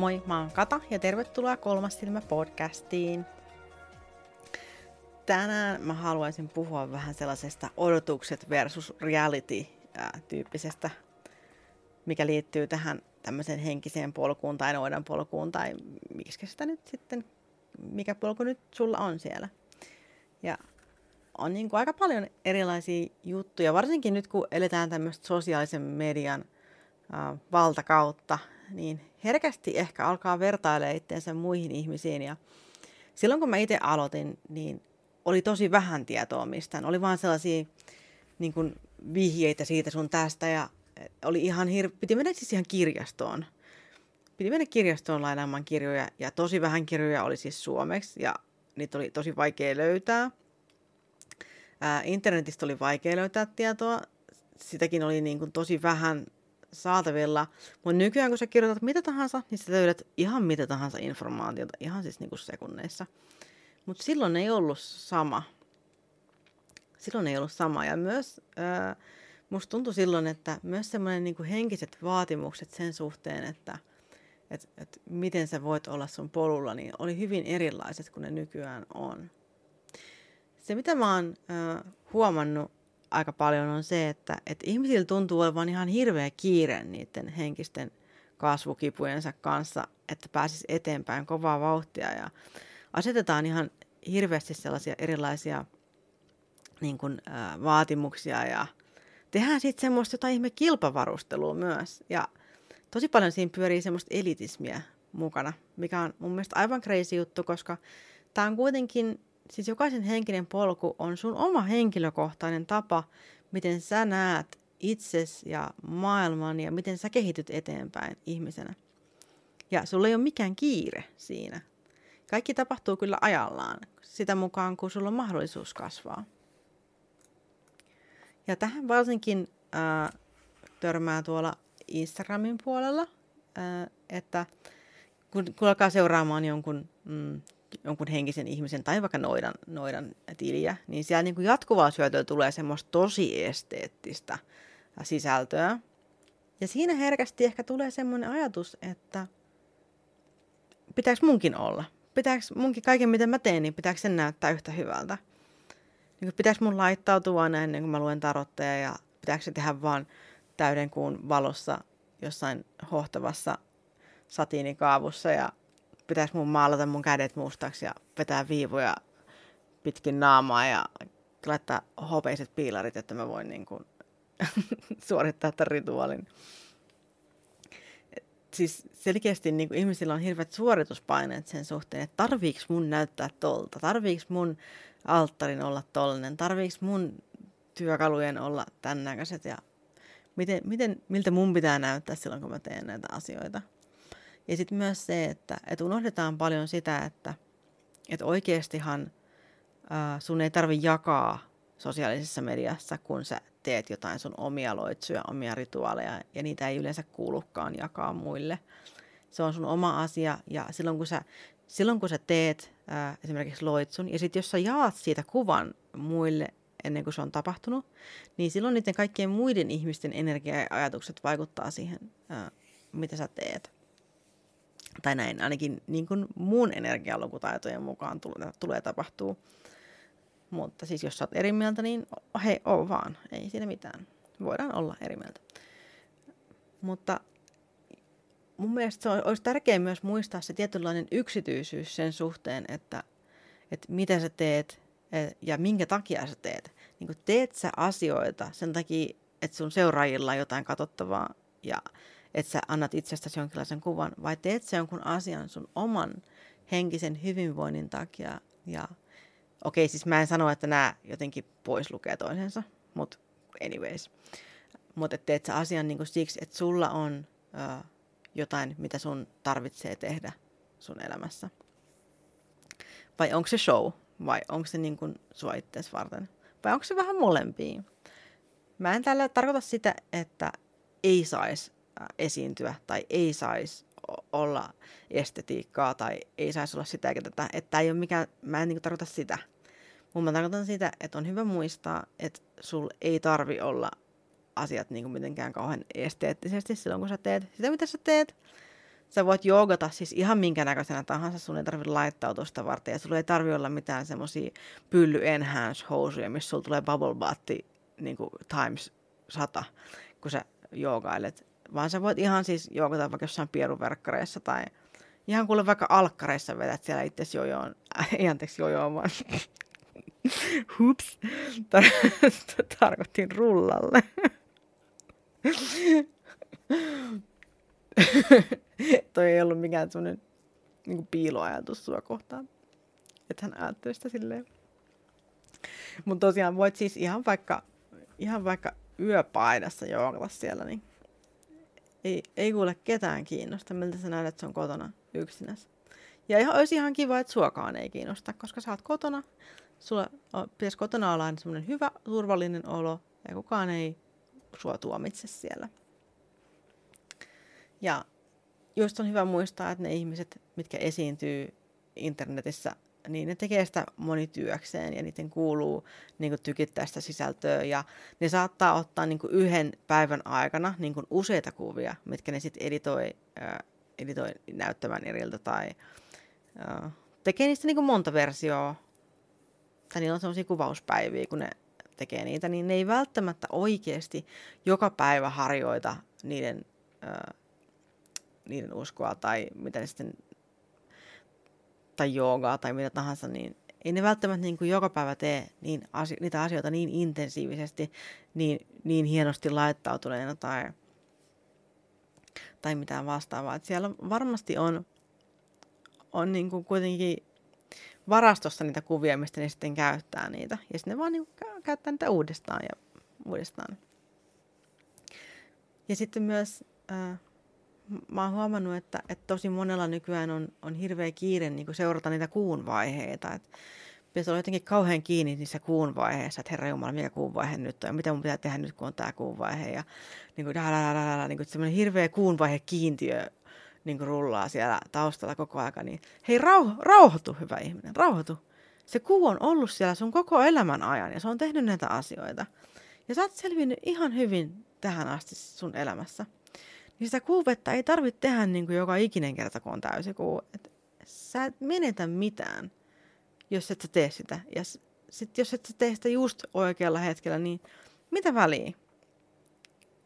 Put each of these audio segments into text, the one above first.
Moi, mä oon Kata ja tervetuloa Kolmas silmä podcastiin. Tänään mä haluaisin puhua vähän sellaisesta odotukset versus reality tyyppisestä, mikä liittyy tähän tämmöiseen henkiseen polkuun tai noidan polkuun tai miksi sitä nyt sitten, mikä polku nyt sulla on siellä. Ja on niin kuin aika paljon erilaisia juttuja, varsinkin nyt kun eletään tämmöistä sosiaalisen median äh, valtakautta, niin herkästi ehkä alkaa vertailla itseensä muihin ihmisiin. Ja silloin kun mä itse aloitin, niin oli tosi vähän tietoa mistään. Oli vaan sellaisia niin kuin vihjeitä siitä sun tästä ja oli ihan hir- piti mennä siis ihan kirjastoon. Piti mennä kirjastoon lainaamaan kirjoja ja tosi vähän kirjoja oli siis suomeksi ja niitä oli tosi vaikea löytää. Ää, internetistä oli vaikea löytää tietoa. Sitäkin oli niin kuin tosi vähän saatavilla. Mutta nykyään kun sä kirjoitat mitä tahansa, niin sä löydät ihan mitä tahansa informaatiota, ihan siis niinku sekunneissa. Mutta silloin ei ollut sama. Silloin ei ollut sama. Ja myös ää, musta tuntui silloin, että myös semmoinen niinku henkiset vaatimukset sen suhteen, että et, et miten sä voit olla sun polulla, niin oli hyvin erilaiset kuin ne nykyään on. Se, mitä mä oon äh, huomannut aika paljon on se, että, että ihmisillä tuntuu olevan ihan hirveä kiire niiden henkisten kasvukipujensa kanssa, että pääsisi eteenpäin kovaa vauhtia. Ja asetetaan ihan hirveästi sellaisia erilaisia niin kuin, ää, vaatimuksia ja tehdään sitten semmoista jotain ihme kilpavarustelua myös. Ja tosi paljon siinä pyörii semmoista elitismiä mukana, mikä on mun mielestä aivan crazy juttu, koska tämä on kuitenkin siis jokaisen henkinen polku on sun oma henkilökohtainen tapa, miten sä näet itses ja maailman ja miten sä kehityt eteenpäin ihmisenä. Ja sulla ei ole mikään kiire siinä. Kaikki tapahtuu kyllä ajallaan, sitä mukaan kun sulla on mahdollisuus kasvaa. Ja tähän varsinkin ää, törmää tuolla Instagramin puolella, ää, että kun, kun alkaa seuraamaan jonkun mm, jonkun henkisen ihmisen tai vaikka noidan, noidan tiliä, niin siellä niin kuin jatkuvaa syötöä tulee semmoista tosi esteettistä sisältöä. Ja siinä herkästi ehkä tulee semmoinen ajatus, että pitääkö munkin olla? Pitääkö munkin kaiken, mitä mä teen, niin pitääkö sen näyttää yhtä hyvältä? Niin pitääkö mun laittautua aina ennen kuin mä luen tarotteja ja pitääkö se tehdä vaan täyden kuun valossa jossain hohtavassa satiinikaavussa ja pitäisi mun maalata mun kädet mustaksi ja vetää viivoja pitkin naamaa ja laittaa hopeiset piilarit, että mä voin niin kuin suorittaa tämän rituaalin. Siis selkeästi niin kuin ihmisillä on hirveät suorituspaineet sen suhteen, että tarviiks mun näyttää tolta, tarviiks mun alttarin olla tollinen, tarviiks mun työkalujen olla tämän näköiset ja miten, miten, miltä mun pitää näyttää silloin, kun mä teen näitä asioita. Ja sitten myös se, että, että unohdetaan paljon sitä, että, että oikeastihan ää, sun ei tarvi jakaa sosiaalisessa mediassa, kun sä teet jotain sun omia loitsuja, omia rituaaleja, ja niitä ei yleensä kuulukaan jakaa muille. Se on sun oma asia, ja silloin kun sä, silloin kun sä teet ää, esimerkiksi loitsun, ja sitten jos sä jaat siitä kuvan muille ennen kuin se on tapahtunut, niin silloin niiden kaikkien muiden ihmisten energia ja ajatukset vaikuttaa siihen, ää, mitä sä teet tai näin ainakin niin kuin muun energialukutaitojen mukaan tulee, tulee tapahtuu. Mutta siis jos sä oot eri mieltä, niin hei, oo vaan. Ei siinä mitään. Voidaan olla eri mieltä. Mutta mun mielestä se olisi tärkeää myös muistaa se tietynlainen yksityisyys sen suhteen, että, että mitä sä teet e, ja minkä takia sä teet. Niin kuin teet sä asioita sen takia, että sun seuraajilla on jotain katsottavaa ja että sä annat itsestäsi jonkinlaisen kuvan, vai teet sä jonkun asian sun oman henkisen hyvinvoinnin takia. Ja okei, okay, siis mä en sano, että nämä jotenkin pois lukee toisensa, mutta anyways. Mutta teet sä asian niin siksi, että sulla on ö, jotain, mitä sun tarvitsee tehdä sun elämässä. Vai onko se show? Vai onko se niin kuin sua itseäsi varten? Vai onko se vähän molempia? Mä en tällä tarkoita sitä, että ei saisi esiintyä tai ei saisi olla estetiikkaa tai ei saisi olla sitä eikä tätä. Että ei ole mikään, mä en niin tarkoita sitä. Mun mä tarkoitan sitä, että on hyvä muistaa, että sul ei tarvi olla asiat niin kuin mitenkään kauhean esteettisesti silloin, kun sä teet sitä, mitä sä teet. sä voit joogata siis ihan minkä näköisenä tahansa, sun ei tarvitse laittaa sitä varten, ja sulla ei tarvitse olla mitään semmoisia pylly enhance housuja, missä sulla tulee bubble bath niin times 100, kun sä joogailet, vaan sä voit ihan siis joogata vaikka jossain pieruverkkareissa tai ihan kuule vaikka alkkareissa vedät siellä itse jojoon, ei anteeksi jojoon, vaan hups, Tar- tarkoitin rullalle. Toi ei ollut mikään semmoinen niin piiloajatus sua kohtaan. Että hän ajattelee sitä silleen. Mutta tosiaan voit siis ihan vaikka, ihan vaikka yöpaidassa joogata siellä, niin ei, ei kuule ketään kiinnosta, miltä sä näet, että se on kotona yksinäs. Ja ihan, olisi ihan kiva, että suokaan ei kiinnosta, koska sä oot kotona, sulla on, pitäisi kotona olla semmoinen hyvä, turvallinen olo, ja kukaan ei sua tuomitse siellä. Ja just on hyvä muistaa, että ne ihmiset, mitkä esiintyy internetissä, niin ne tekee sitä monityökseen ja niiden kuuluu niin kuin, tykittää sitä sisältöä. Ja ne saattaa ottaa niin kuin, yhden päivän aikana niin kuin, useita kuvia, mitkä ne sitten editoi, äh, editoi näyttämään eriltä tai äh, tekee niistä niin kuin, monta versioa. Tai niillä on sellaisia kuvauspäiviä, kun ne tekee niitä, niin ne ei välttämättä oikeasti joka päivä harjoita niiden äh, niiden uskoa tai mitä ne sitten, tai joogaa tai mitä tahansa, niin ei ne välttämättä niin kuin joka päivä tee niin asio- niitä asioita niin intensiivisesti, niin, niin hienosti laittautuneena tai, tai mitään vastaavaa. Et siellä varmasti on, on niin kuin kuitenkin varastossa niitä kuvia, mistä ne sitten käyttää niitä. Ja sitten ne vaan niin kuin käyttää niitä uudestaan ja uudestaan. Ja sitten myös äh, mä oon huomannut, että, että tosi monella nykyään on, on hirveä kiire niin seurata niitä kuun vaiheita. Että pitäisi olla jotenkin kauhean kiinni niissä kuun vaiheissa, että herra Jumala, mikä kuun vaihe nyt on ja mitä mun pitää tehdä nyt, kun on tämä kuun vaihe. Ja niin kuin, niin kuin semmoinen hirveä kuun vaihe kiintiö niin kuin rullaa siellä taustalla koko aika. Niin, hei, rauho, rauhoitu, hyvä ihminen, rauhoitu. Se kuu on ollut siellä sun koko elämän ajan ja se on tehnyt näitä asioita. Ja sä oot selvinnyt ihan hyvin tähän asti sun elämässä niin sitä kuuvettä ei tarvitse tehdä niin kuin joka ikinen kerta, kun on täysi kuu. Et sä et menetä mitään, jos et sä tee sitä. Ja sit jos et sä tee sitä just oikealla hetkellä, niin mitä väliä?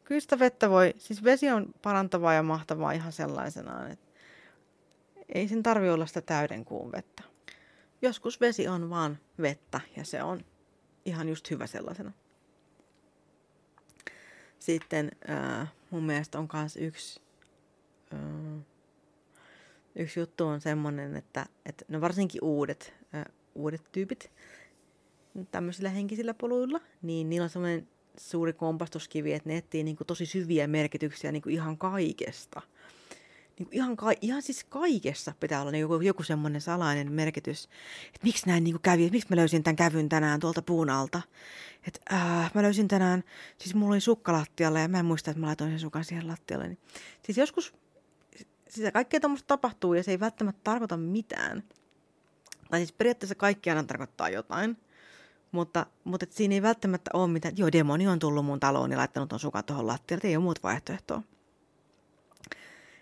Kyllä sitä vettä voi, siis vesi on parantavaa ja mahtavaa ihan sellaisenaan, että ei sen tarvi olla sitä täyden kuun vettä. Joskus vesi on vaan vettä ja se on ihan just hyvä sellaisena. Sitten mun mielestä on myös yksi, äh, yksi juttu on semmoinen, että, että no varsinkin uudet, äh, uudet tyypit tämmöisillä henkisillä poluilla, niin niillä on semmoinen suuri kompastuskivi, että ne etsii niin tosi syviä merkityksiä niin ihan kaikesta. Niin kuin ihan, ka- ihan siis kaikessa pitää olla niin joku, joku semmoinen salainen merkitys, että miksi näin niin kuin kävi, että miksi mä löysin tämän kävyn tänään tuolta puun alta että äh, mä löysin tänään, siis mulla oli sukka lattialla ja mä en muista, että mä laitoin sen sukan siihen lattialle. Niin, siis joskus siis kaikkea tuommoista tapahtuu ja se ei välttämättä tarkoita mitään. Tai siis periaatteessa kaikki aina tarkoittaa jotain. Mutta, mutta et siinä ei välttämättä ole mitään, joo, demoni on tullut mun taloon ja laittanut ton sukan tuohon lattialle, ei ole muut vaihtoehtoa.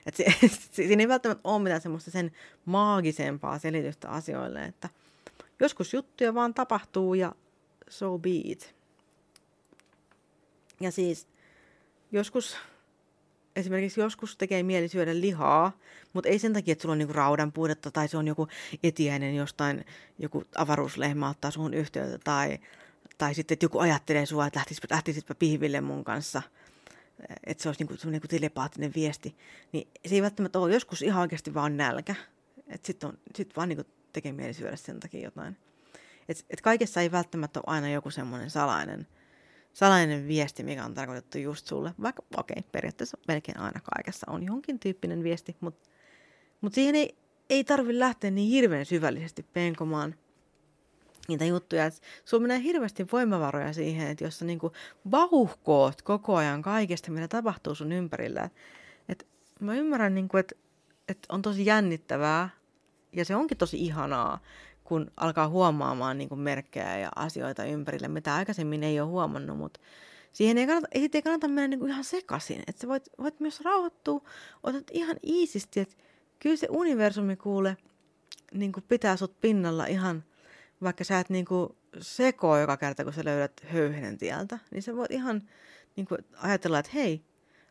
Et se, siinä ei välttämättä ole mitään semmoista sen maagisempaa selitystä asioille, että joskus juttuja vaan tapahtuu ja so be it. Ja siis joskus, esimerkiksi joskus tekee mieli syödä lihaa, mutta ei sen takia, että sulla on niinku raudan puudetta tai se on joku etiäinen jostain, joku avaruuslehmä ottaa suhun yhteyttä tai, tai sitten, että joku ajattelee sua, että lähtisipä, lähtisipä pihville mun kanssa, että se olisi niinku, niinku telepaattinen viesti, niin se ei välttämättä ole joskus ihan oikeasti vaan nälkä. Että sitten sit vaan niinku tekee mieli syödä sen takia jotain. Et, et kaikessa ei välttämättä ole aina joku semmoinen salainen, salainen viesti, mikä on tarkoitettu just sulle. Vaikka, okei, okay, periaatteessa melkein aina kaikessa on jonkin tyyppinen viesti, mutta mut siihen ei, ei tarvitse lähteä niin hirveän syvällisesti penkomaan niitä juttuja. Että sulla menee hirveästi voimavaroja siihen, että jos sä niinku vauhkoot koko ajan kaikesta, mitä tapahtuu sun ympärillä. Et mä ymmärrän, niinku, että et on tosi jännittävää ja se onkin tosi ihanaa, kun alkaa huomaamaan niin kuin merkkejä ja asioita ympärille, mitä aikaisemmin ei ole huomannut, mutta siihen ei kannata, ei, ei kannata mennä niin kuin ihan sekaisin. Että sä voit, voit myös rauhoittua, otat ihan iisisti, että kyllä se universumi kuule niin kuin pitää sut pinnalla ihan, vaikka sä et niin kuin sekoa joka kerta, kun sä löydät höyhenen tieltä, niin sä voit ihan niin kuin ajatella, että hei,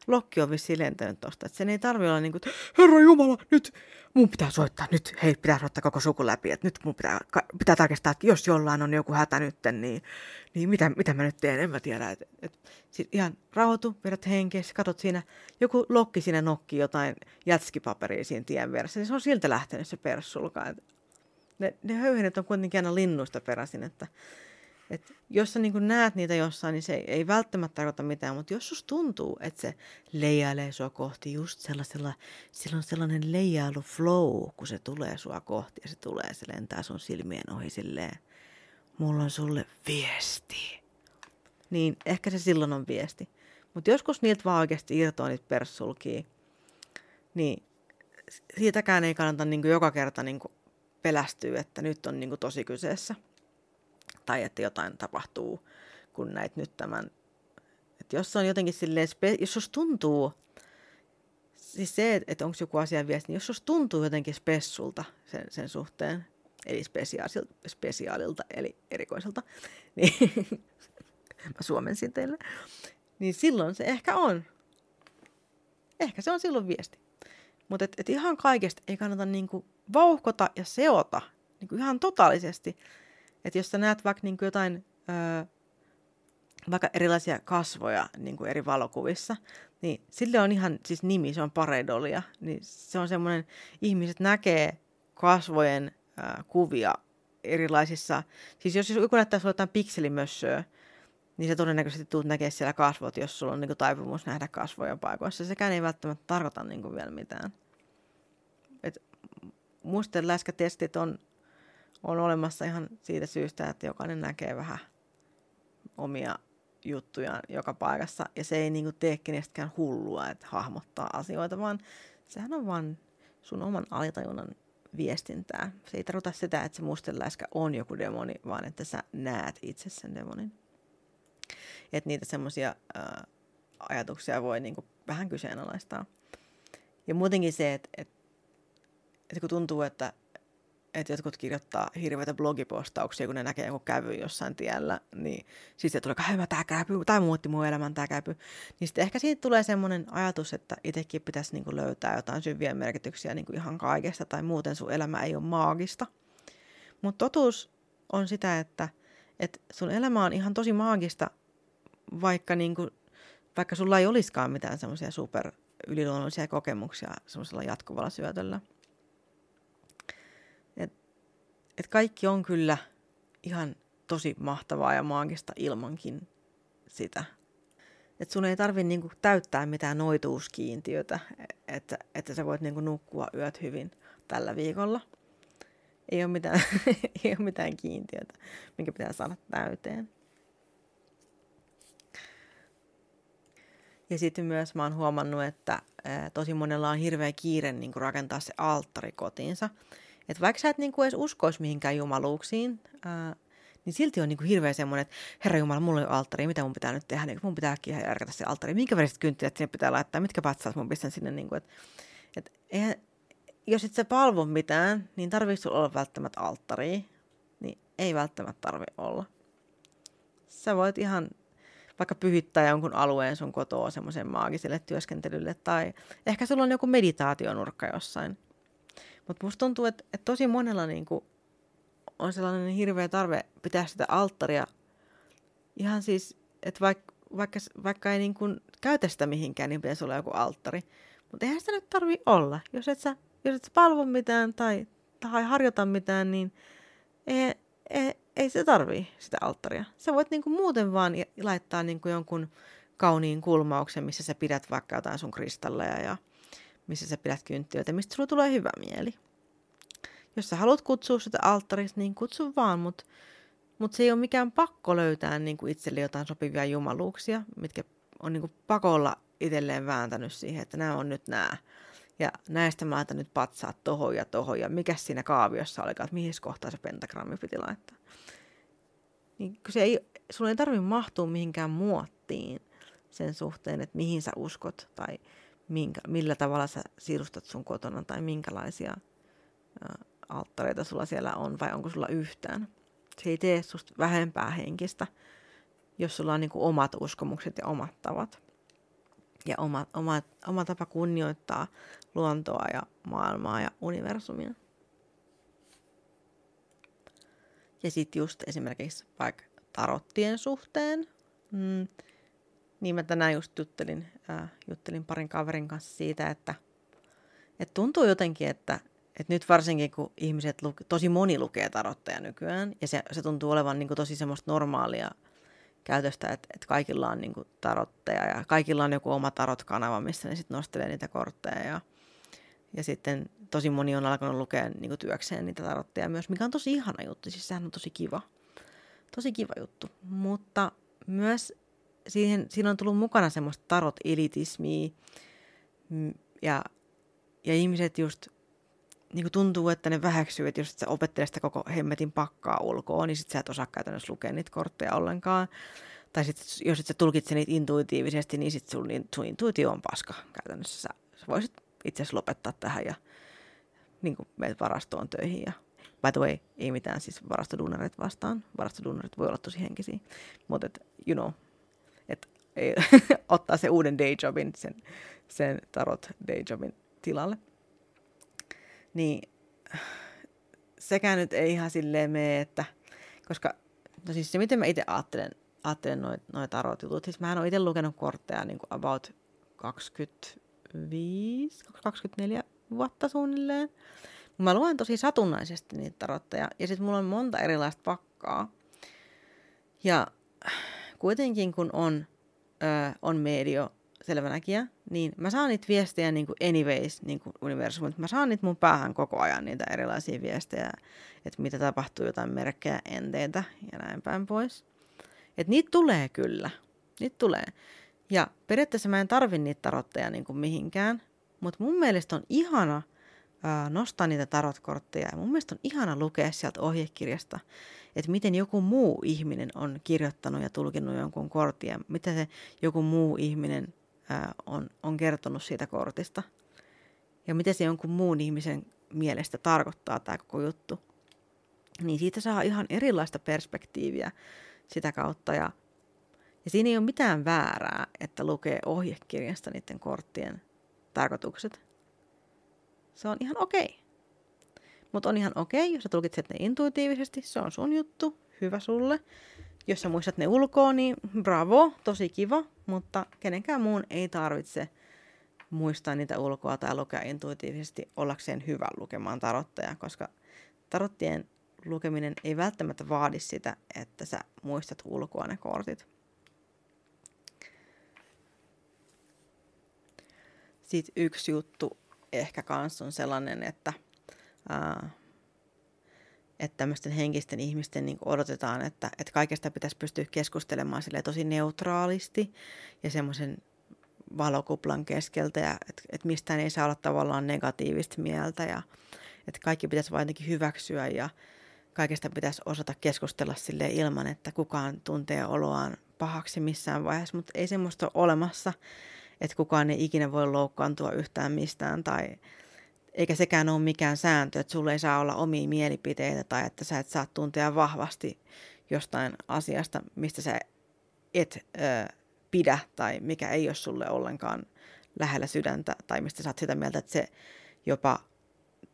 lokki on vissiin lentänyt tosta. Että sen ei tarvi olla niin kuin, että herra Jumala, nyt mun pitää soittaa, nyt hei, pitää soittaa koko suku läpi, että nyt mun pitää, pitää tarkistaa, että jos jollain on joku hätä nytten, niin, niin mitä, mitä mä nyt teen, en mä tiedä. Et, et, sit ihan rauhoitu, vedät henkeä, katot siinä, joku lokki siinä nokki jotain jätskipaperia siinä tien vieressä, niin se on siltä lähtenyt se perssulka. Et ne, ne höyhenet on kuitenkin aina linnuista peräisin, että et jos sä niin näet niitä jossain, niin se ei, ei välttämättä tarkoita mitään, mutta jos sus tuntuu, että se leijailee sua kohti just sellaisella, sillä on sellainen leijailu flow, kun se tulee sua kohti ja se tulee, se lentää sun silmien ohi silleen, mulla on sulle viesti. Niin ehkä se silloin on viesti. Mutta joskus niiltä vaan oikeasti irtoaa niitä perssulkia, niin siitäkään ei kannata niin joka kerta niin pelästyä, että nyt on niin tosi kyseessä tai että jotain tapahtuu, kun näit nyt tämän. Että jos on jotenkin silleen, jos sus tuntuu, siis se, että onko joku asia viesti, niin jos sus tuntuu jotenkin spessulta sen, sen suhteen, eli spesiaalilta, spesiaalilta, eli erikoiselta, niin mä suomensin teille, niin silloin se ehkä on. Ehkä se on silloin viesti. Mutta et, et ihan kaikesta ei kannata niinku vauhkota ja seota niinku ihan totaalisesti, että jos sä näet vaikka niin kuin jotain, öö, vaikka erilaisia kasvoja niin kuin eri valokuvissa, niin sille on ihan siis nimi, se on pareidolia. Niin se on semmoinen, ihmiset näkee kasvojen öö, kuvia erilaisissa, siis jos joku näyttää sulle jotain pikselimössöä, niin se todennäköisesti tulet näkemään siellä kasvot, jos sulla on niin kuin, taipumus nähdä kasvoja paikoissa. Sekään ei välttämättä tarkoita niin kuin, vielä mitään. Et muisten läskätestit on on olemassa ihan siitä syystä, että jokainen näkee vähän omia juttujaan joka paikassa. Ja se ei niinku tee kenestäkään hullua, että hahmottaa asioita, vaan sehän on vaan sun oman alitajunnan viestintää. Se ei tarkoita sitä, että se mustenläiskä on joku demoni, vaan että sä näet itse sen demonin. Että niitä semmoisia ajatuksia voi niinku vähän kyseenalaistaa. Ja muutenkin se, että, että, että kun tuntuu, että että jotkut kirjoittaa hirveitä blogipostauksia, kun ne näkee joku kävy jossain tiellä, niin se tulee, hyvä tämä käpy, tai muutti mun elämän tämä käpy. Niin sitten ehkä siitä tulee semmoinen ajatus, että itsekin pitäisi niinku löytää jotain syviä merkityksiä niinku ihan kaikesta, tai muuten sun elämä ei ole maagista. Mutta totuus on sitä, että, että sun elämä on ihan tosi maagista, vaikka, niinku, vaikka sulla ei olisikaan mitään semmoisia super yliluonnollisia kokemuksia semmoisella jatkuvalla syötöllä. Että kaikki on kyllä ihan tosi mahtavaa ja maagista ilmankin sitä. Että sun ei tarvi niinku täyttää mitään noituuskiintiötä, että, että sä voit niinku nukkua yöt hyvin tällä viikolla. Ei ole mitään, ei ole mitään kiintiötä, minkä pitää saada täyteen. Ja sitten myös mä oon huomannut, että tosi monella on hirveä kiire niin rakentaa se alttari kotiinsa. Että vaikka sä et niinku edes uskoisi mihinkään jumaluuksiin, ää, niin silti on niinku hirveä semmoinen, että Herra Jumala, mulla on alttari, mitä mun pitää nyt tehdä? Niin mun pitää äkkiä järkätä se alttari. Minkä väriset kynttilät sinne pitää laittaa? Mitkä patsaat mun pistän sinne? Niinku, et, et, eihän, jos et sä palvo mitään, niin tarvitsisi olla välttämättä alttari. Niin ei välttämättä tarvi olla. Sä voit ihan vaikka pyhittää jonkun alueen sun kotoa semmoisen maagiselle työskentelylle, tai ehkä sulla on joku meditaationurkka jossain – mutta musta tuntuu, että, että tosi monella niin kuin on sellainen hirveä tarve pitää sitä alttaria ihan siis, että vaikka, vaikka, vaikka ei niin kuin käytä sitä mihinkään, niin pitäisi olla joku alttari. Mutta eihän sitä nyt tarvi olla. Jos et sä, jos et sä palvo mitään tai, tai harjoita mitään, niin ei, ei, ei se tarvii sitä alttaria. Sä voit niinku muuten vaan laittaa niinku jonkun kauniin kulmauksen, missä sä pidät vaikka jotain sun kristalleja ja missä sä pidät kynttilöitä, mistä sulla tulee hyvä mieli. Jos sä haluat kutsua sitä alttarista, niin kutsu vaan, mutta mut se ei ole mikään pakko löytää niin kuin itselle jotain sopivia jumaluuksia, mitkä on niin kuin pakolla itselleen vääntänyt siihen, että nämä on nyt nämä. Ja näistä mä laitan nyt patsaat tohon ja tohon, ja mikä siinä kaaviossa olikaan, että mihin kohtaa se pentagrammi piti laittaa. Niin se ei, sun ei tarvitse mahtua mihinkään muottiin sen suhteen, että mihin sä uskot tai minkä, millä tavalla sä siirustat sun kotona tai minkälaisia ä, alttareita sulla siellä on vai onko sulla yhtään. Se ei tee susta vähempää henkistä, jos sulla on niin kuin omat uskomukset ja omat tavat. Ja oma, oma, oma tapa kunnioittaa luontoa ja maailmaa ja universumia. Ja sitten just esimerkiksi vaikka tarottien suhteen. Mm, niin mä tänään just juttelin, äh, juttelin parin kaverin kanssa siitä, että, että tuntuu jotenkin, että, että nyt varsinkin kun ihmiset, luke, tosi moni lukee tarotteja nykyään, ja se, se tuntuu olevan niin kuin tosi semmoista normaalia käytöstä, että, että kaikilla on niin kuin tarotteja ja kaikilla on joku oma tarot-kanava, missä ne sitten nostelee niitä kortteja ja, ja sitten tosi moni on alkanut lukea niin kuin työkseen niitä tarotteja myös, mikä on tosi ihana juttu, siis sehän on tosi kiva. Tosi kiva juttu, mutta myös siihen, siinä on tullut mukana semmoista tarot-elitismiä ja, ja ihmiset just niin kuin tuntuu, että ne väheksyy, että jos sä opettelet sitä koko hemmetin pakkaa ulkoa, niin sit sä et osaa käytännössä lukea niitä kortteja ollenkaan. Tai sit, jos et sä tulkitse niitä intuitiivisesti, niin sit sun, sun intuitio on paska käytännössä. Sä, sä voisit itse asiassa lopettaa tähän ja niin kuin meet varastoon töihin. Ja, by the way, ei mitään siis varastoduunareita vastaan. Varastoduunarit voi olla tosi henkisiä. Mutta you know, ei, ottaa se uuden dayjobin, sen, sen tarot dayjobin tilalle. Niin sekään nyt ei ihan silleen mene, että koska no siis se miten mä itse ajattelen, ajattelen noita noi tarot jutut, siis mä oon itse lukenut kortteja niin kuin about 25, 24 vuotta suunnilleen. Mä luen tosi satunnaisesti niitä tarotteja ja sitten mulla on monta erilaista pakkaa. Ja kuitenkin kun on, ö, on medio selvänäkijä, niin mä saan niitä viestejä niin kuin anyways niin kuin universumilta. Mä saan niitä mun päähän koko ajan, niitä erilaisia viestejä, että mitä tapahtuu, jotain merkkejä, enteitä ja näin päin pois. Että niitä tulee kyllä. Niitä tulee. Ja periaatteessa mä en tarvi niitä tarotteja niin kuin mihinkään, mutta mun mielestä on ihana nostaa niitä tarotkortteja ja mun mielestä on ihana lukea sieltä ohjekirjasta, että miten joku muu ihminen on kirjoittanut ja tulkinnut jonkun kortin mitä se joku muu ihminen on, on kertonut siitä kortista. Ja mitä se jonkun muun ihmisen mielestä tarkoittaa tämä koko juttu. Niin siitä saa ihan erilaista perspektiiviä sitä kautta. Ja, ja siinä ei ole mitään väärää, että lukee ohjekirjasta niiden korttien tarkoitukset. Se on ihan okei. Okay. Mutta on ihan okei, okay, jos sä tulkitset ne intuitiivisesti, se on sun juttu, hyvä sulle. Jos sä muistat ne ulkoa, niin bravo, tosi kiva, mutta kenenkään muun ei tarvitse muistaa niitä ulkoa tai lukea intuitiivisesti ollakseen hyvä lukemaan tarotteja, koska tarottien lukeminen ei välttämättä vaadi sitä, että sä muistat ulkoa ne kortit. Sitten yksi juttu ehkä kans on sellainen, että ää, että tämmöisten henkisten ihmisten niin odotetaan, että, että kaikesta pitäisi pystyä keskustelemaan tosi neutraalisti ja semmoisen valokuplan keskeltä ja että, että mistään ei saa olla tavallaan negatiivista mieltä ja että kaikki pitäisi vain jotenkin hyväksyä ja kaikesta pitäisi osata keskustella sille ilman, että kukaan tuntee oloaan pahaksi missään vaiheessa, mutta ei semmoista ole olemassa, että kukaan ei ikinä voi loukkaantua yhtään mistään tai eikä sekään ole mikään sääntö, että sulle ei saa olla omia mielipiteitä tai että sä et saa tuntea vahvasti jostain asiasta, mistä sä et ö, pidä tai mikä ei ole sulle ollenkaan lähellä sydäntä tai mistä sä oot sitä mieltä, että se jopa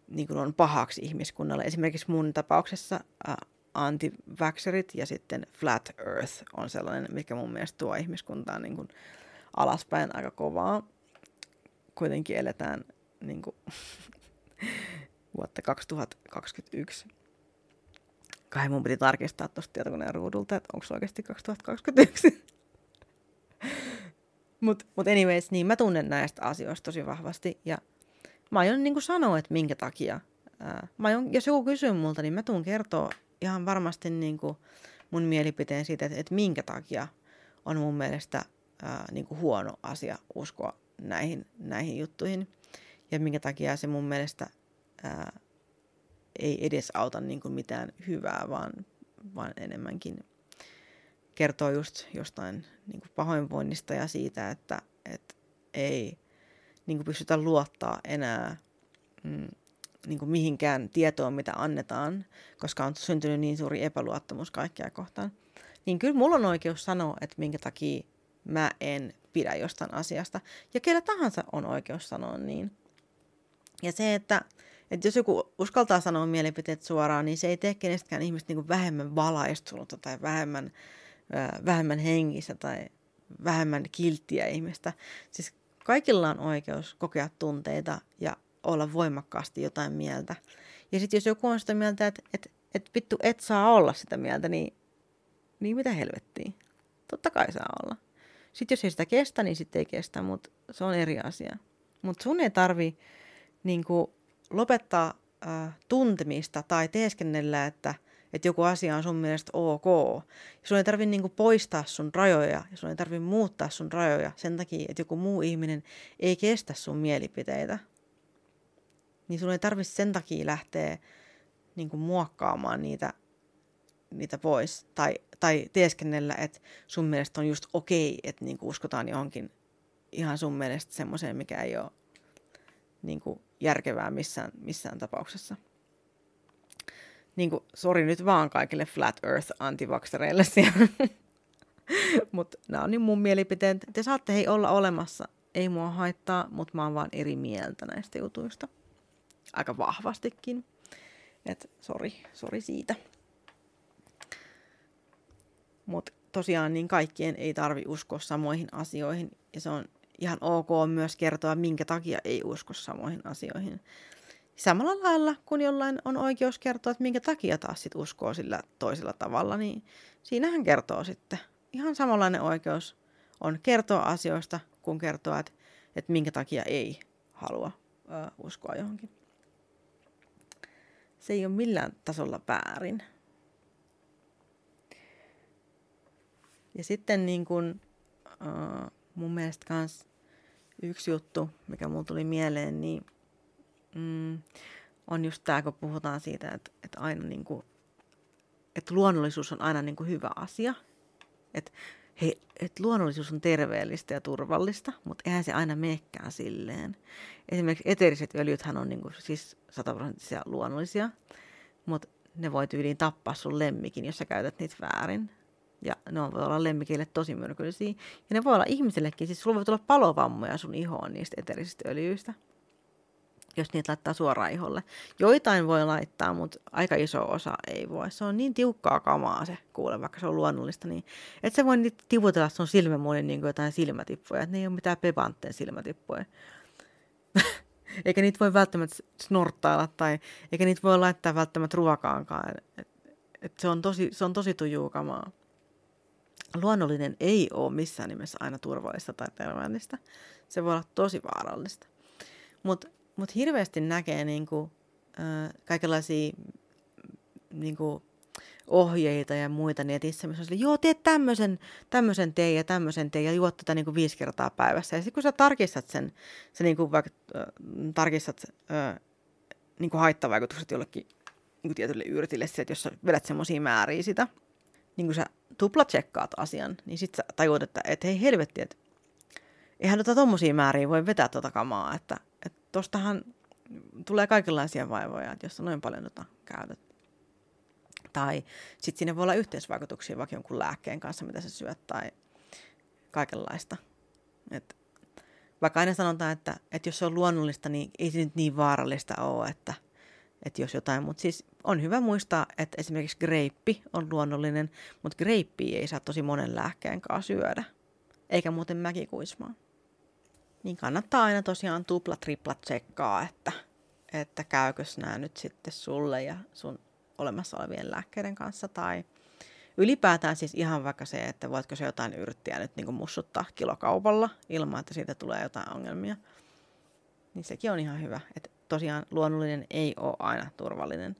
niin kuin on pahaksi ihmiskunnalle. Esimerkiksi mun tapauksessa äh, anti ja sitten flat earth on sellainen, mikä mun mielestä tuo ihmiskuntaan niin kuin alaspäin aika kovaa. Kuitenkin eletään niin kuin, vuotta 2021. Kai mun piti tarkistaa tuosta tietokoneen ruudulta, että onko se oikeasti 2021. Mutta mut anyways, niin mä tunnen näistä asioista tosi vahvasti ja mä aion niin sanoa, että minkä takia. Ää, mä aion, jos joku kysyy multa, niin mä tuun kertoa ihan varmasti niin kuin mun mielipiteen siitä, että, että minkä takia on mun mielestä ää, niin kuin huono asia uskoa näihin, näihin juttuihin ja minkä takia se mun mielestä ää, ei edes auta niin kuin mitään hyvää, vaan, vaan enemmänkin kertoo just jostain niin kuin pahoinvoinnista ja siitä, että, että ei niin kuin pystytä luottaa enää mm, niin kuin mihinkään tietoon, mitä annetaan, koska on syntynyt niin suuri epäluottamus kaikkia kohtaan. Niin kyllä mulla on oikeus sanoa, että minkä takia mä en pidä jostain asiasta. Ja kellä tahansa on oikeus sanoa niin. Ja se, että, että jos joku uskaltaa sanoa mielipiteet suoraan, niin se ei tee kenestäkään ihmistä niin vähemmän valaistunutta tai vähemmän, äh, vähemmän hengissä tai vähemmän kilttiä ihmistä. Siis kaikilla on oikeus kokea tunteita ja olla voimakkaasti jotain mieltä. Ja sitten jos joku on sitä mieltä, että, että, että vittu et saa olla sitä mieltä, niin, niin mitä helvettiä? Totta kai saa olla. Sitten jos ei sitä kestä, niin sitten ei kestä, mutta se on eri asia. Mutta sun ei tarvi niin kuin, lopettaa äh, tuntemista tai teeskennellä, että, että joku asia on sun mielestä ok. Ja sun ei tarvi niin kuin, poistaa sun rajoja ja sun ei tarvi muuttaa sun rajoja sen takia, että joku muu ihminen ei kestä sun mielipiteitä. Niin sun ei tarvitse sen takia lähteä niin kuin, muokkaamaan niitä, niitä pois. Tai, tai teeskennellä, että sun mielestä on just okei, että niin kuin, uskotaan johonkin ihan sun mielestä semmoiseen, mikä ei ole niin kuin, järkevää missään, missään tapauksessa. Niin kuin, sori nyt vaan kaikille Flat Earth antivaksereille siellä. mutta nämä on niin mun mielipiteet. Te saatte hei olla olemassa. Ei mua haittaa, mutta mä oon vaan eri mieltä näistä jutuista. Aika vahvastikin. Et sori, sori siitä. Mutta tosiaan niin kaikkien ei tarvi uskoa samoihin asioihin. Ja se on ihan ok myös kertoa, minkä takia ei usko samoihin asioihin. Samalla lailla, kun jollain on oikeus kertoa, että minkä takia taas sit uskoo sillä toisella tavalla, niin siinähän kertoo sitten. Ihan samanlainen oikeus on kertoa asioista, kun kertoa, että, että minkä takia ei halua ö, uskoa johonkin. Se ei ole millään tasolla väärin. Ja sitten niin kun, äh, mun mielestä kans yksi juttu, mikä mulla tuli mieleen, niin mm, on just tämä, kun puhutaan siitä, että, että aina niin kuin, että luonnollisuus on aina niin hyvä asia. Että he, et luonnollisuus on terveellistä ja turvallista, mutta eihän se aina meekään silleen. Esimerkiksi eteriset öljythän on niin kuin, siis sataprosenttisia luonnollisia, mutta ne voi tyyliin tappaa sun lemmikin, jos sä käytät niitä väärin. Ja ne voi olla lemmikille tosi myrkyllisiä. Ja ne voi olla ihmisellekin, siis sulla voi tulla palovammoja sun ihoon niistä eterisistä öljyistä, jos niitä laittaa suoraan iholle. Joitain voi laittaa, mutta aika iso osa ei voi. Se on niin tiukkaa kamaa se kuule, vaikka se on luonnollista, niin et sä voi niitä tivutella sun silmämuodin niin kuin jotain silmätippuja, että ne ei ole mitään pepantten silmätippuja. eikä niitä voi välttämättä snorttailla tai eikä niitä voi laittaa välttämättä ruokaankaan. Et, et se, on tosi, se on tosi tujuukamaa luonnollinen ei ole missään nimessä aina turvallista tai terveellistä. Se voi olla tosi vaarallista. Mutta mut hirveästi näkee niinku, äh, kaikenlaisia niinku, ohjeita ja muita netissä, missä on joo, teet tämmöisen, tämmöisen tee ja tämmöisen tee ja juot tätä niinku viisi kertaa päivässä. Ja sitten kun sä tarkistat sen, sä niinku vaikka äh, tarkistat äh, niinku haittavaikutukset jollekin niinku tietylle yrtille, että jos sä vedät semmoisia määriä sitä, niin kun sä tuplatsekkaat asian, niin sit sä tajuut, että et hei helvetti, että eihän tota tommosia määriä voi vetää tota kamaa, että, että tostahan tulee kaikenlaisia vaivoja, että jos sä noin paljon tota käytät. Tai sitten siinä voi olla yhteisvaikutuksia vaikka jonkun lääkkeen kanssa, mitä sä syöt, tai kaikenlaista. Et vaikka aina sanotaan, että, että jos se on luonnollista, niin ei se nyt niin vaarallista ole, että – että jos jotain, mutta siis on hyvä muistaa, että esimerkiksi greippi on luonnollinen, mutta greippi ei saa tosi monen lääkkeen kanssa syödä, eikä muuten mäkikuismaa. Niin kannattaa aina tosiaan tupla, tripla tsekkaa, että, että käykös nämä nyt sitten sulle ja sun olemassa olevien lääkkeiden kanssa, tai ylipäätään siis ihan vaikka se, että voitko se jotain yrttiä nyt niin mussuttaa kilokaupalla ilman, että siitä tulee jotain ongelmia. Niin sekin on ihan hyvä, että tosiaan luonnollinen ei ole aina turvallinen.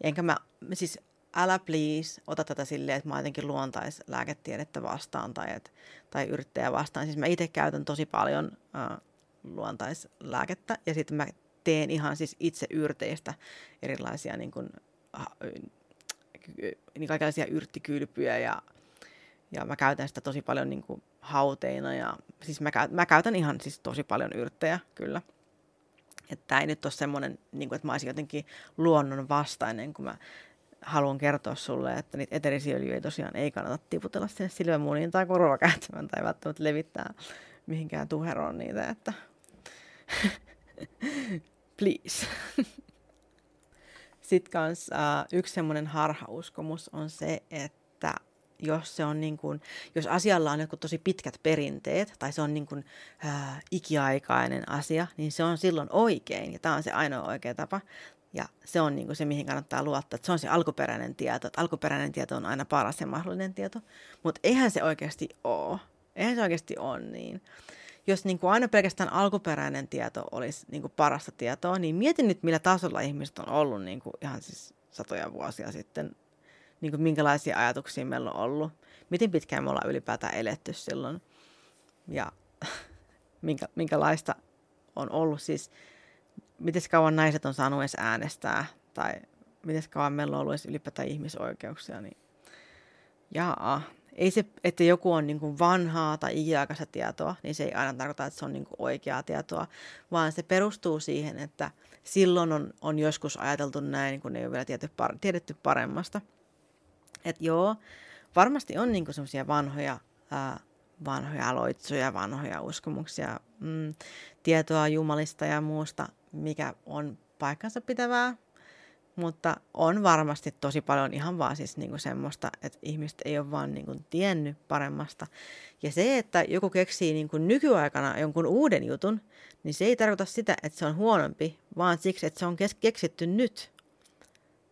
Enkä mä, siis älä please ota tätä silleen, että mä jotenkin luontaislääketiedettä vastaan tai, et, tai yrittäjä vastaan. Siis mä itse käytän tosi paljon äh, luontaislääkettä ja sitten mä teen ihan siis itse yrteistä erilaisia niin kuin, niin kaikenlaisia yrttikylpyjä ja Ja mä käytän sitä tosi paljon niin kuin hauteina ja siis mä, mä käytän ihan siis tosi paljon yrttejä kyllä. Että tämä ei nyt ole semmoinen, niin kuin, että mä olisin jotenkin luonnon vastainen, kun mä haluan kertoa sulle, että niitä eterisiöljyjä tosiaan ei kannata tiputella sinne silmämuniin tai korvakäyttämään tai välttämättä levittää mihinkään tuheroon niitä, että please. Sitten kans uh, yksi semmoinen harhauskomus on se, että jos se on niin kuin, jos asialla on jotkut tosi pitkät perinteet tai se on niin kuin, ää, ikiaikainen asia, niin se on silloin oikein ja tämä on se ainoa oikea tapa. Ja se on niin kuin se, mihin kannattaa luottaa, että se on se alkuperäinen tieto. Että alkuperäinen tieto on aina paras ja mahdollinen tieto, mutta eihän se oikeasti ole. Eihän se oikeasti ole niin. Jos niin kuin aina pelkästään alkuperäinen tieto olisi niin kuin parasta tietoa, niin mietin nyt, millä tasolla ihmiset on ollut niin kuin ihan siis satoja vuosia sitten niin kuin minkälaisia ajatuksia meillä on ollut, miten pitkään me ollaan ylipäätään eletty silloin? Ja minkä, minkälaista on ollut? Siis, miten kauan naiset on saanut edes äänestää? Tai miten kauan meillä on ollut edes ylipäätään ihmisoikeuksia, niin jaa, ei se, että joku on niin vanhaa tai ikiaikaista tietoa, niin se ei aina tarkoita, että se on niin oikeaa tietoa, vaan se perustuu siihen, että silloin on, on joskus ajateltu näin, kun ei ole vielä tiedetty, tiedetty paremmasta. Että joo, varmasti on niinku semmoisia vanhoja, ää, vanhoja aloitsuja, vanhoja uskomuksia, mm, tietoa Jumalista ja muusta, mikä on paikkansa pitävää, mutta on varmasti tosi paljon ihan vaan siis niinku semmoista, että ihmiset ei ole vaan niinku tiennyt paremmasta. Ja se, että joku keksii niinku nykyaikana jonkun uuden jutun, niin se ei tarkoita sitä, että se on huonompi, vaan siksi, että se on keksitty nyt.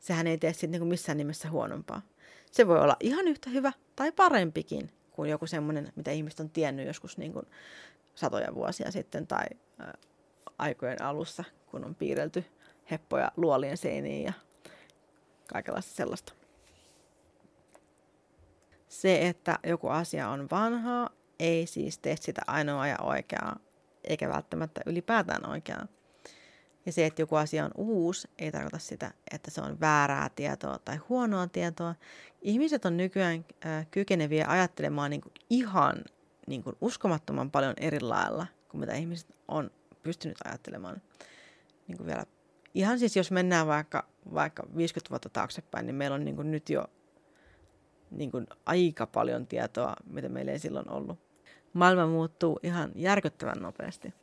Sehän ei tee sitten niinku missään nimessä huonompaa. Se voi olla ihan yhtä hyvä tai parempikin kuin joku semmoinen, mitä ihmiset on tiennyt joskus niin kuin satoja vuosia sitten tai ä, aikojen alussa, kun on piirrelty heppoja luolien seiniin ja kaikenlaista sellaista. Se, että joku asia on vanhaa, ei siis tee sitä ainoa ja oikeaa, eikä välttämättä ylipäätään oikeaa. Ja se, että joku asia on uusi, ei tarkoita sitä, että se on väärää tietoa tai huonoa tietoa. Ihmiset on nykyään äh, kykeneviä ajattelemaan niin kuin ihan niin kuin uskomattoman paljon eri lailla kuin mitä ihmiset on pystynyt ajattelemaan. Niin kuin vielä. Ihan siis jos mennään vaikka, vaikka 50 vuotta taaksepäin, niin meillä on niin kuin nyt jo niin kuin aika paljon tietoa, mitä meillä ei silloin ollut. Maailma muuttuu ihan järkyttävän nopeasti.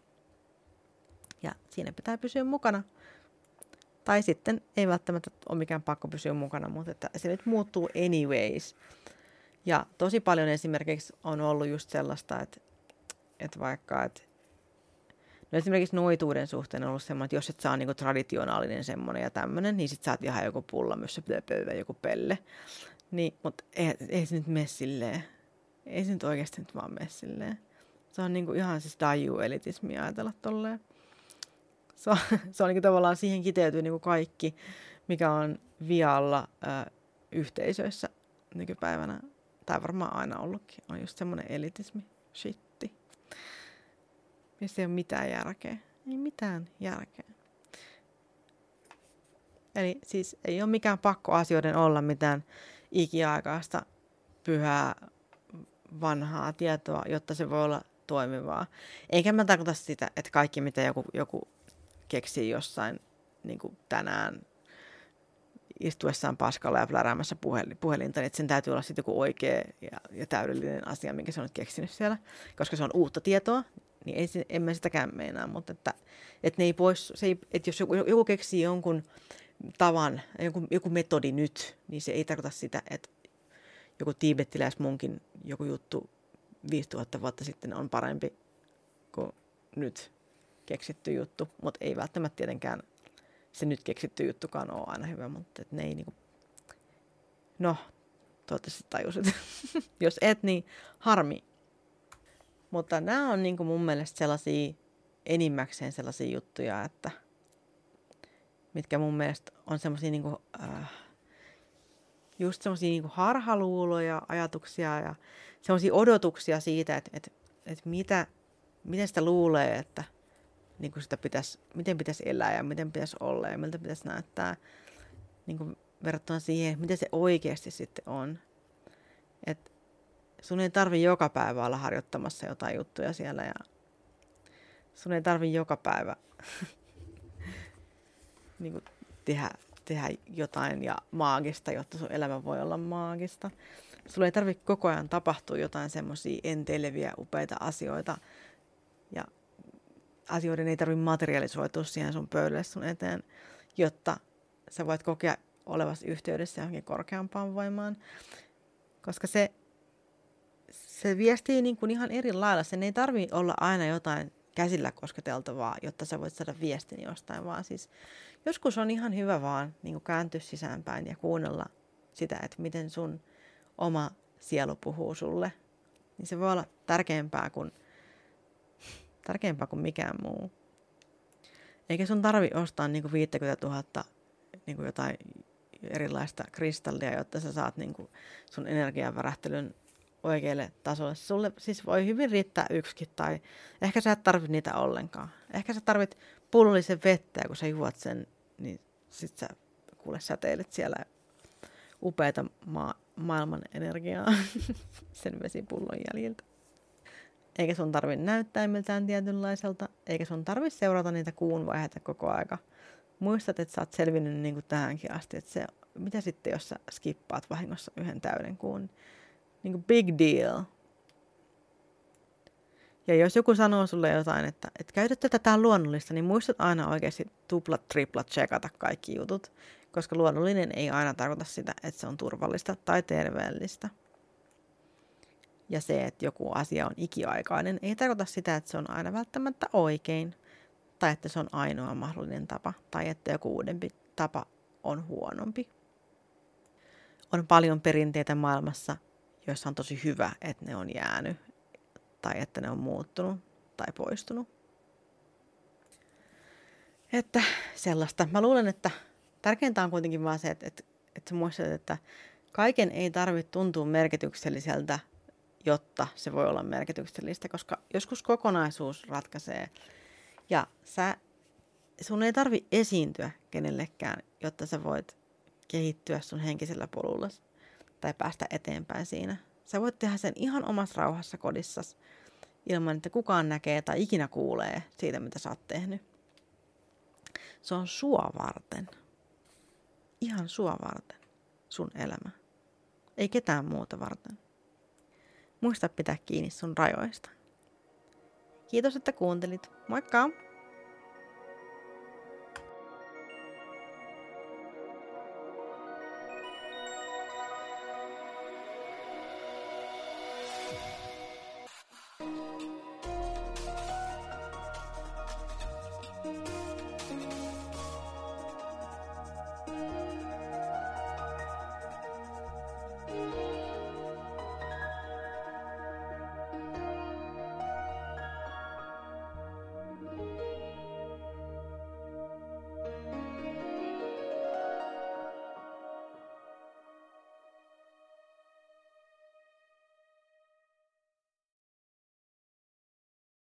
Ja siinä pitää pysyä mukana. Tai sitten ei välttämättä ole mikään pakko pysyä mukana, mutta että se nyt muuttuu anyways. Ja tosi paljon esimerkiksi on ollut just sellaista, että, että vaikka, että No esimerkiksi noituuden suhteen on ollut semmoinen, että jos et saa niinku traditionaalinen semmoinen ja tämmöinen, niin sit saat ihan joku pullamyssä, pöpöivä, joku pelle. Niin, mutta ei, ei se nyt mene silleen. Ei se nyt oikeasti nyt vaan mene silleen. Se on niinku ihan siis daju-elitismi ajatella tolleen se on, se on niin tavallaan siihen kiteytyy niin kuin kaikki, mikä on vialla ö, yhteisöissä nykypäivänä, tai varmaan aina ollutkin, on just semmoinen elitismi, shitti. Missä ei ole mitään järkeä. Ei mitään järkeä. Eli siis ei ole mikään pakko asioiden olla mitään ikiaikaista, pyhää, vanhaa tietoa, jotta se voi olla toimivaa. Eikä mä tarkoita sitä, että kaikki mitä joku, joku keksii jossain niin kuin tänään istuessaan paskalla ja pläräämässä puhelinta, niin sen täytyy olla sitten joku oikea ja, ja täydellinen asia, minkä se on keksinyt siellä. Koska se on uutta tietoa, niin ei, en mä sitäkään meinaa, mutta että, että, ne ei pois, se ei, että jos joku, joku keksii jonkun tavan, joku, joku metodi nyt, niin se ei tarkoita sitä, että joku tiibettiläismunkin joku juttu 5000 vuotta sitten on parempi kuin nyt keksitty juttu, mutta ei välttämättä tietenkään se nyt keksitty juttukaan ole aina hyvä, mutta et ne ei niinku... No, toivottavasti tajusit. Jos et, niin harmi. Mutta nämä on niinku mun mielestä sellaisia enimmäkseen sellaisia juttuja, että mitkä mun mielestä on semmoisia niinku, äh, just semmoisia niinku harhaluuloja, ajatuksia ja semmoisia odotuksia siitä, että, että, että mitä, miten sitä luulee, että niin kuin sitä pitäisi, miten pitäisi elää ja miten pitäisi olla ja miltä pitäisi näyttää niin kuin verrattuna siihen, miten se oikeasti sitten on. Et sun ei tarvi joka päivä olla harjoittamassa jotain juttuja siellä ja sun ei tarvi joka päivä niin kuin tehdä, tehdä jotain ja maagista, jotta sun elämä voi olla maagista. Sulla ei tarvitse koko ajan tapahtua jotain semmoisia enteileviä, upeita asioita ja asioiden ei tarvitse materialisoitua siihen sun pöydälle sun eteen, jotta sä voit kokea olevas yhteydessä johonkin korkeampaan voimaan. Koska se, se viestii niin kuin ihan eri lailla. Sen ei tarvi olla aina jotain käsillä kosketeltavaa, jotta sä voit saada viestin jostain, vaan siis joskus on ihan hyvä vaan niin kuin kääntyä sisäänpäin ja kuunnella sitä, että miten sun oma sielu puhuu sulle. Niin se voi olla tärkeämpää kuin, tärkeämpää kuin mikään muu. Eikä sun tarvi ostaa niin kuin 50 000 niin kuin jotain erilaista kristallia, jotta sä saat niin kuin sun energian värähtelyn oikealle tasolle. Sulle siis voi hyvin riittää yksikin tai ehkä sä et tarvit niitä ollenkaan. Ehkä sä tarvit pullollisen vettä ja kun sä juot sen, niin sit sä kuule säteilet siellä upeita ma- maailman energiaa sen vesipullon jäljiltä. Eikä sun tarvi näyttää miltään tietynlaiselta, eikä sun tarvi seurata niitä kuun vaiheita koko aika. Muistat, että sä oot selvinnyt niin kuin tähänkin asti, että se, mitä sitten, jos sä skippaat vahingossa yhden täyden kuun, niin kuin big deal. Ja jos joku sanoo sulle jotain, että, että käytä tätä, tämä luonnollista, niin muistat aina oikeasti tuplat, triplat, checkata kaikki jutut, koska luonnollinen ei aina tarkoita sitä, että se on turvallista tai terveellistä. Ja se, että joku asia on ikiaikainen, ei tarkoita sitä, että se on aina välttämättä oikein, tai että se on ainoa mahdollinen tapa, tai että joku uudempi tapa on huonompi. On paljon perinteitä maailmassa, joissa on tosi hyvä, että ne on jäänyt tai että ne on muuttunut tai poistunut. Että sellaista. Mä luulen, että tärkeintä on kuitenkin vaan se, että, että, että muistat, että kaiken ei tarvitse tuntua merkitykselliseltä, jotta se voi olla merkityksellistä, koska joskus kokonaisuus ratkaisee. Ja sä, sun ei tarvi esiintyä kenellekään, jotta sä voit kehittyä sun henkisellä polulla tai päästä eteenpäin siinä. Sä voit tehdä sen ihan omassa rauhassa kodissas, ilman että kukaan näkee tai ikinä kuulee siitä, mitä sä oot tehnyt. Se on sua varten. Ihan sua varten. Sun elämä. Ei ketään muuta varten. Muista pitää kiinni sun rajoista. Kiitos, että kuuntelit. Moikka!